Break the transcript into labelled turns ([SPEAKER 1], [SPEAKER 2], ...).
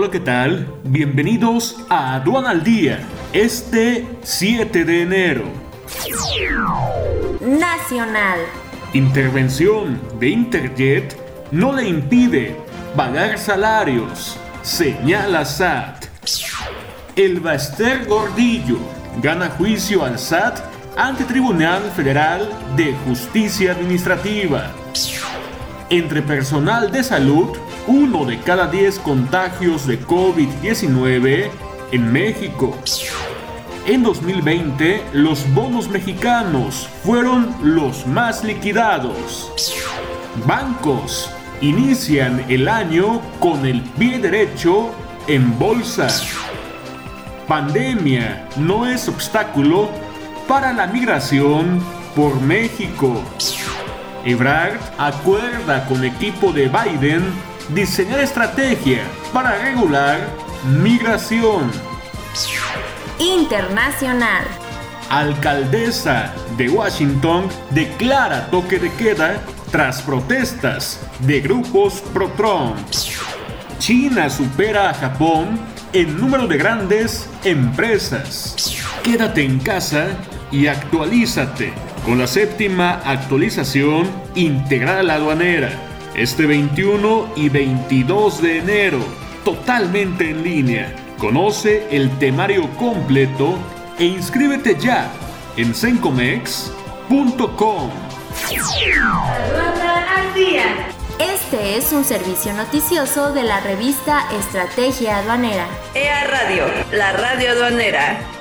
[SPEAKER 1] Hola, ¿qué tal? Bienvenidos a Aduana al Día, este 7 de enero.
[SPEAKER 2] Nacional.
[SPEAKER 1] Intervención de Interjet no le impide pagar salarios, señala SAT. El Baster Gordillo gana juicio al SAT ante Tribunal Federal de Justicia Administrativa. Entre personal de salud, uno de cada diez contagios de COVID-19 en México. En 2020, los bonos mexicanos fueron los más liquidados. Bancos inician el año con el pie derecho en bolsa. Pandemia no es obstáculo para la migración por México. Ebrard acuerda con equipo de Biden diseñar estrategia para regular migración.
[SPEAKER 2] Internacional.
[SPEAKER 1] Alcaldesa de Washington declara toque de queda tras protestas de grupos pro-Trump. China supera a Japón en número de grandes empresas. Quédate en casa y actualízate con la séptima actualización integral aduanera este 21 y 22 de enero, totalmente en línea. Conoce el temario completo e inscríbete ya en sencomex.com.
[SPEAKER 2] Este es un servicio noticioso de la revista Estrategia Aduanera.
[SPEAKER 3] EA Radio, la radio aduanera.